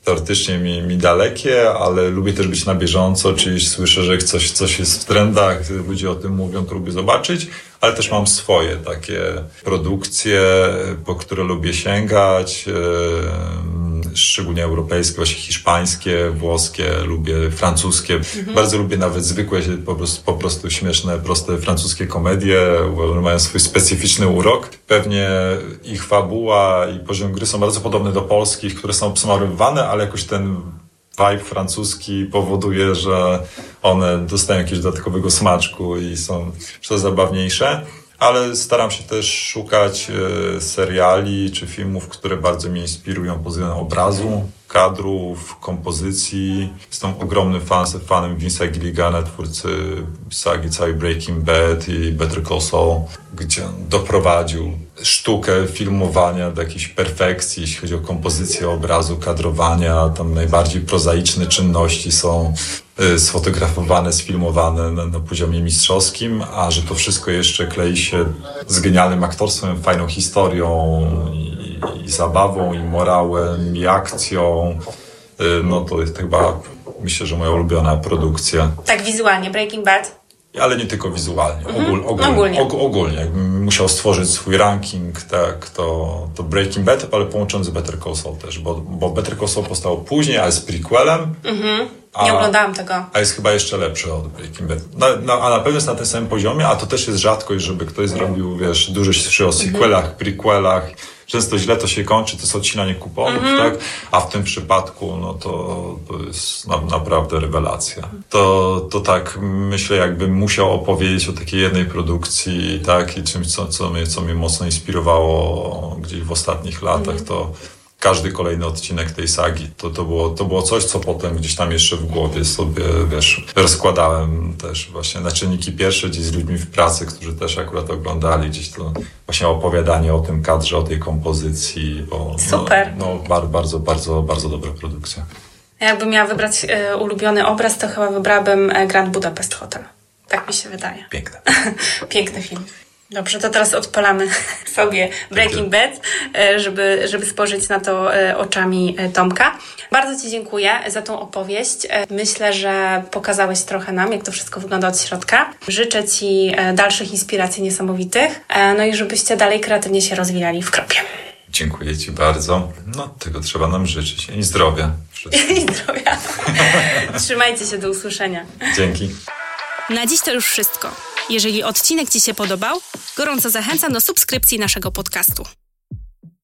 teoretycznie mi, mi dalekie, ale lubię też być na bieżąco, czyli słyszę, że coś, coś jest w trendach, ludzie o tym mówią, to lubię zobaczyć, ale też mam swoje takie produkcje, po które lubię sięgać szczególnie europejskie, właśnie hiszpańskie, włoskie, lubię francuskie. Mhm. Bardzo lubię nawet zwykłe, po prostu, po prostu śmieszne, proste francuskie komedie. One mają swój specyficzny urok. Pewnie ich fabuła i poziom gry są bardzo podobne do polskich, które są obsmarowywane, ale jakoś ten vibe francuski powoduje, że one dostają jakiegoś dodatkowego smaczku i są coraz zabawniejsze ale staram się też szukać e, seriali czy filmów, które bardzo mnie inspirują pod względem obrazu, kadrów, kompozycji. Jestem ogromnym fan, fanem Vince'a Gilligana, twórcy sagi całej Breaking Bad i Better Call Saul, gdzie on doprowadził sztukę filmowania do jakiejś perfekcji, jeśli chodzi o kompozycję obrazu, kadrowania. Tam najbardziej prozaiczne czynności są y, sfotografowane, sfilmowane na, na, poziomie mistrzowskim, a że to wszystko jeszcze klei się z genialnym aktorstwem, fajną historią i, i zabawą, i morałem, i akcją, y, no to jest chyba, myślę, że moja ulubiona produkcja. Tak wizualnie, Breaking Bad ale nie tylko wizualnie, mhm. ogól, ogólnie. ogólnie. Og, ogólnie. Jakbym musiał stworzyć swój ranking, tak, to, to Breaking Bad, ale połączony z Better Call Saul też, bo, bo Better Call Saul powstało później, ale z prequelem. Mhm. A, nie oglądałam tego. A jest chyba jeszcze lepszy od Breaking Bad. Na, na, a na pewno jest na tym samym poziomie, a to też jest rzadkość, żeby ktoś zrobił, wiesz, dużo się o sequelach, prequelach, często źle to się kończy, to jest odcinanie kuponów, -hmm. tak? A w tym przypadku, no to, to jest na, naprawdę rewelacja. To, to tak, myślę, jakbym musiał opowiedzieć o takiej jednej produkcji, tak? I czymś, co, co, mnie, co mnie mocno inspirowało gdzieś w ostatnich latach, -hmm. to każdy kolejny odcinek tej sagi. To, to, było, to było coś, co potem gdzieś tam jeszcze w głowie sobie, wiesz, rozkładałem też właśnie na czynniki pierwsze gdzieś z ludźmi w pracy, którzy też akurat oglądali gdzieś to właśnie opowiadanie o tym kadrze, o tej kompozycji, no, Super. no, no bar, bardzo, bardzo, bardzo dobra produkcja. Jakbym miała wybrać y, ulubiony obraz, to chyba wybrałabym e, Grand Budapest Hotel. Tak mi się wydaje. Piękne. Piękny film. Dobrze, to teraz odpalamy sobie Breaking Bad, e, żeby, żeby spojrzeć na to e, oczami e, Tomka. Bardzo Ci dziękuję za tą opowieść. Myślę, że pokazałeś trochę nam, jak to wszystko wygląda od środka. Życzę Ci dalszych inspiracji niesamowitych, no i żebyście dalej kreatywnie się rozwijali w kropie. Dziękuję Ci bardzo. No, tego trzeba nam życzyć. I zdrowia. I zdrowia. Trzymajcie się, do usłyszenia. Dzięki. Na dziś to już wszystko. Jeżeli odcinek Ci się podobał, gorąco zachęcam do subskrypcji naszego podcastu.